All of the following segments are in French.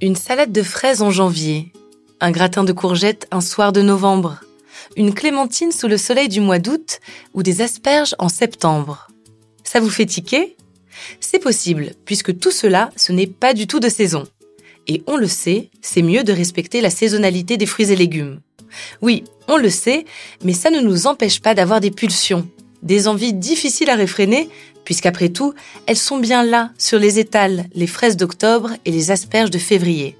Une salade de fraises en janvier, un gratin de courgettes un soir de novembre, une clémentine sous le soleil du mois d'août ou des asperges en septembre. Ça vous fait tiquer? C'est possible, puisque tout cela, ce n'est pas du tout de saison. Et on le sait, c'est mieux de respecter la saisonnalité des fruits et légumes. Oui, on le sait, mais ça ne nous empêche pas d'avoir des pulsions, des envies difficiles à réfréner, puisqu'après tout, elles sont bien là, sur les étals, les fraises d'octobre et les asperges de février.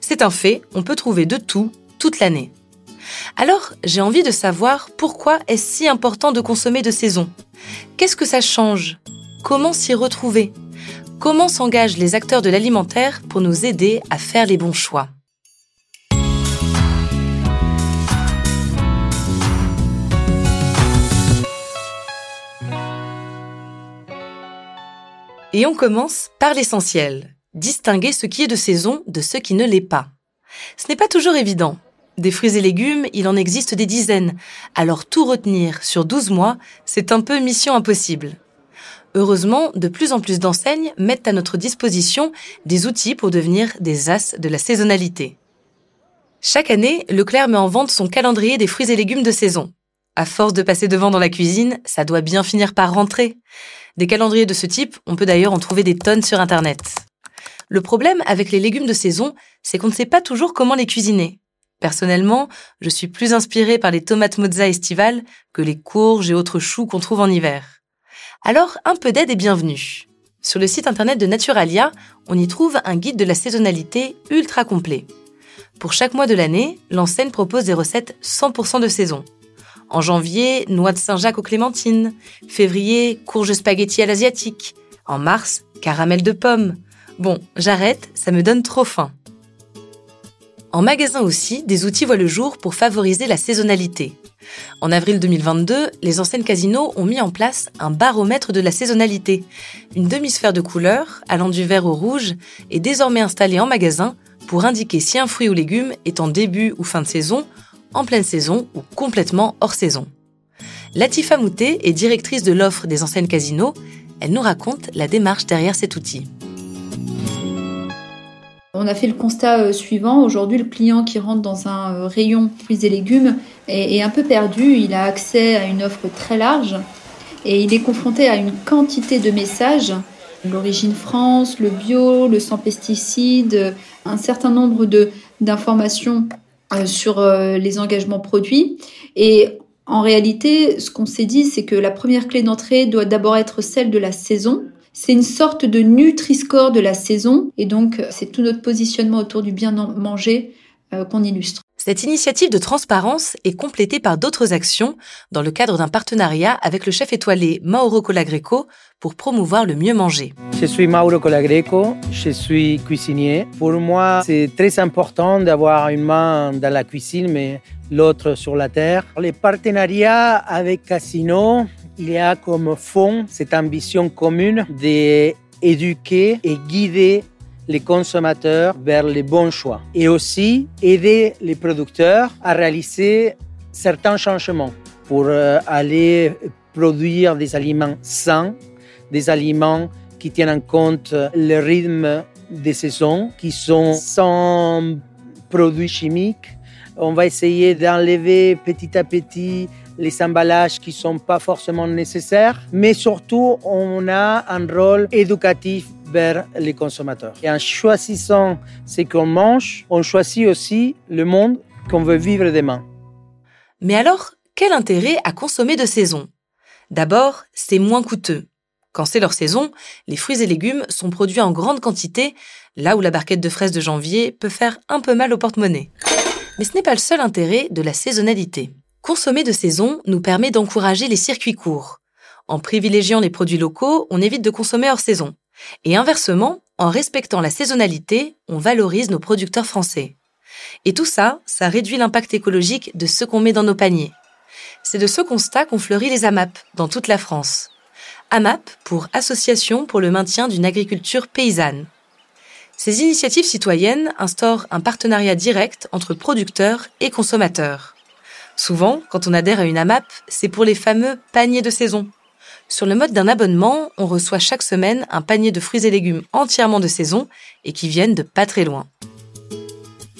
C'est un fait, on peut trouver de tout, toute l'année. Alors, j'ai envie de savoir pourquoi est-ce si important de consommer de saison Qu'est-ce que ça change? Comment s'y retrouver? Comment s'engagent les acteurs de l'alimentaire pour nous aider à faire les bons choix? Et on commence par l'essentiel, distinguer ce qui est de saison de ce qui ne l'est pas. Ce n'est pas toujours évident. Des fruits et légumes, il en existe des dizaines, alors tout retenir sur 12 mois, c'est un peu mission impossible. Heureusement, de plus en plus d'enseignes mettent à notre disposition des outils pour devenir des as de la saisonnalité. Chaque année, Leclerc met en vente son calendrier des fruits et légumes de saison. À force de passer devant dans la cuisine, ça doit bien finir par rentrer. Des calendriers de ce type, on peut d'ailleurs en trouver des tonnes sur Internet. Le problème avec les légumes de saison, c'est qu'on ne sait pas toujours comment les cuisiner. Personnellement, je suis plus inspirée par les tomates mozza estivales que les courges et autres choux qu'on trouve en hiver. Alors, un peu d'aide est bienvenue. Sur le site internet de Naturalia, on y trouve un guide de la saisonnalité ultra complet. Pour chaque mois de l'année, l'enseigne propose des recettes 100% de saison. En janvier, noix de Saint-Jacques aux clémentines. Février, courges spaghetti à l'asiatique. En mars, caramel de pommes. Bon, j'arrête, ça me donne trop faim. En magasin aussi, des outils voient le jour pour favoriser la saisonnalité. En avril 2022, les enseignes Casino ont mis en place un baromètre de la saisonnalité. Une demi-sphère de couleur, allant du vert au rouge, est désormais installée en magasin pour indiquer si un fruit ou légume est en début ou fin de saison en pleine saison ou complètement hors saison. Latifa Moutet est directrice de l'offre des enseignes Casino. Elle nous raconte la démarche derrière cet outil. On a fait le constat euh, suivant. Aujourd'hui, le client qui rentre dans un euh, rayon fruits et légumes est, un peu perdu. Il a accès à une offre très large et il est confronté à une quantité de messages. L'origine France, le bio, le sans pesticides, un certain nombre d'informations sur euh, les engagements produits. Et en réalité, ce qu'on s'est dit, c'est que la première clé d'entrée doit d'abord être celle de la saison. C'est une sorte de Nutri-Score de la saison. Et donc, c'est tout notre positionnement autour du bien manger euh, qu'on illustre. Cette initiative de transparence est complétée par d'autres actions dans le cadre d'un partenariat avec le chef étoilé Mauro Colagreco pour promouvoir le mieux manger. Je suis Mauro Colagreco, je suis cuisinier. Pour moi, c'est très important d'avoir une main dans la cuisine, mais l'autre sur la terre. Les partenariats avec Casino, il y a comme fond cette ambition commune d'éduquer et guider les consommateurs vers les bons choix et aussi aider les producteurs à réaliser certains changements pour euh, aller produire des aliments sains, des aliments qui tiennent en compte le rythme des saisons, qui sont sans produits chimiques. On va essayer d'enlever petit à petit les emballages qui ne sont pas forcément nécessaires, mais surtout on a un rôle éducatif les consommateurs. Et en choisissant ce qu'on mange, on choisit aussi le monde qu'on veut vivre demain. Mais alors, quel intérêt à consommer de saison? D'abord, c'est moins coûteux. Quand c'est leur saison, les fruits et légumes sont produits en grande quantité, là où la barquette de fraises de janvier peut faire un peu mal au porte-monnaie. Mais ce n'est pas le seul intérêt de la saisonnalité. Consommer de saison nous permet d'encourager les circuits courts. En privilégiant les produits locaux, on évite de consommer hors saison. Et inversement, en respectant la saisonnalité, on valorise nos producteurs français. Et tout ça, ça réduit l'impact écologique de ce qu'on met dans nos paniers. C'est de ce constat qu'ont fleuri les AMAP dans toute la France. AMAP pour Association pour le maintien d'une agriculture paysanne. Ces initiatives citoyennes instaurent un partenariat direct entre producteurs et consommateurs. Souvent, quand on adhère à une AMAP, c'est pour les fameux paniers de saison, Sur le mode d'un abonnement, on reçoit chaque semaine un panier de fruits et légumes entièrement de saison et qui viennent de pas très loin.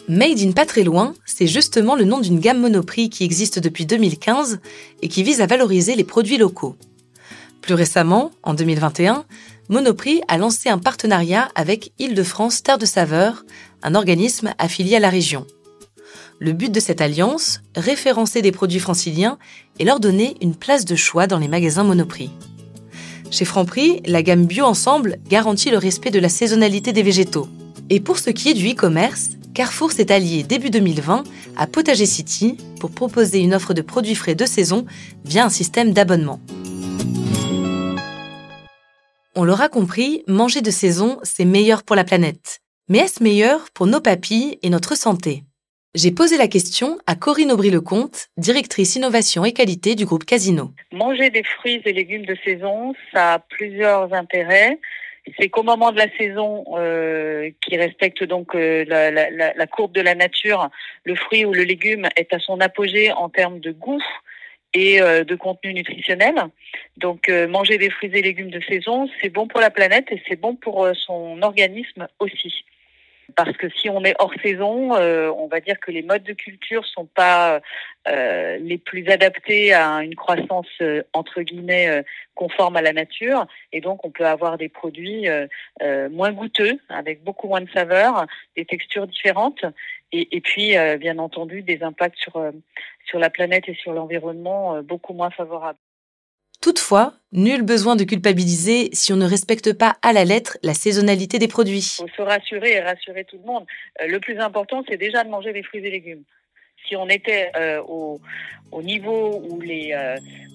Made in pas très loin, c'est justement le nom d'une gamme Monoprix qui existe depuis 2015 et qui vise à valoriser les produits locaux. Plus récemment, en 2021, Monoprix a lancé un partenariat avec Île-de-France Terre de Saveur, un organisme affilié à la région. Le but de cette alliance, référencer des produits franciliens et leur donner une place de choix dans les magasins Monoprix. Chez Franprix, la gamme Bio Ensemble garantit le respect de la saisonnalité des végétaux. Et pour ce qui est du e-commerce, Carrefour s'est allié début 2020 à Potager City pour proposer une offre de produits frais de saison via un système d'abonnement. On l'aura compris, manger de saison, c'est meilleur pour la planète. Mais est-ce meilleur pour nos papilles et notre santé? J'ai posé la question à Corinne Aubry-Lecomte, directrice innovation et qualité du groupe Casino. Manger des fruits et légumes de saison, ça a plusieurs intérêts. C'est qu'au moment de la saison, euh, qui respecte donc euh, la, courbe de la nature, le fruit ou le légume est à son apogée en termes de goût, et euh, de contenu nutritionnel. Donc manger des fruits et légumes de saison, c'est bon pour la planète et c'est bon pour son organisme aussi. Parce que si on est hors saison, on va dire que les modes de culture sont pas les plus adaptés à une croissance entre guillemets conforme à la nature, et donc on peut avoir des produits moins goûteux, avec beaucoup moins de saveurs, des textures différentes, et, et puis bien entendu des impacts sur sur la planète et sur l'environnement euh, beaucoup moins favorable. Toutefois, nul besoin de culpabiliser si on ne respecte pas à la lettre la saisonnalité des produits. Il faut se rassurer et rassurer tout le monde. Euh, le plus important, c'est déjà de manger des fruits et légumes. Si on était euh, au, au, niveau les,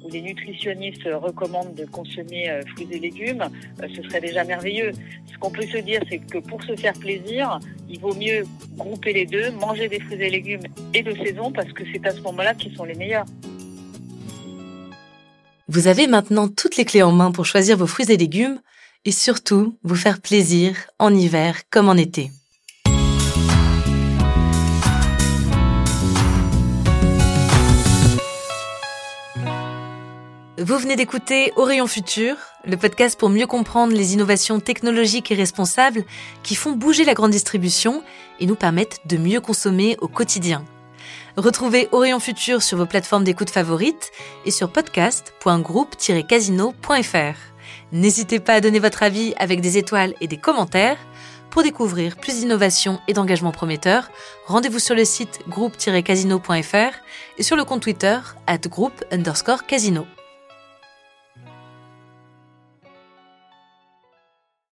où les nutritionnistes recommandent de consommer fruits et légumes, ce serait déjà merveilleux. Ce qu'on peut se dire, c'est que pour se faire plaisir, il vaut mieux grouper les deux, manger des fruits et légumes et de saison parce que c'est à ce moment-là qu'ils sont les meilleurs. Vous avez maintenant toutes les clés en main pour choisir vos fruits et légumes et surtout vous faire plaisir en hiver comme en été. Vous venez d'écouter Rayon Futur, le podcast pour mieux comprendre les innovations technologiques et responsables qui font bouger la grande distribution et nous permettent de mieux consommer au quotidien. Retrouvez Rayon Futur sur vos plateformes d'écoute favorites et sur podcast.groupe-casino.fr. N'hésitez pas à donner votre avis avec des étoiles et des commentaires. Pour découvrir plus d'innovations et d'engagements prometteurs, rendez-vous sur le site groupe-casino.fr et sur le compte Twitter at groupe underscore casino.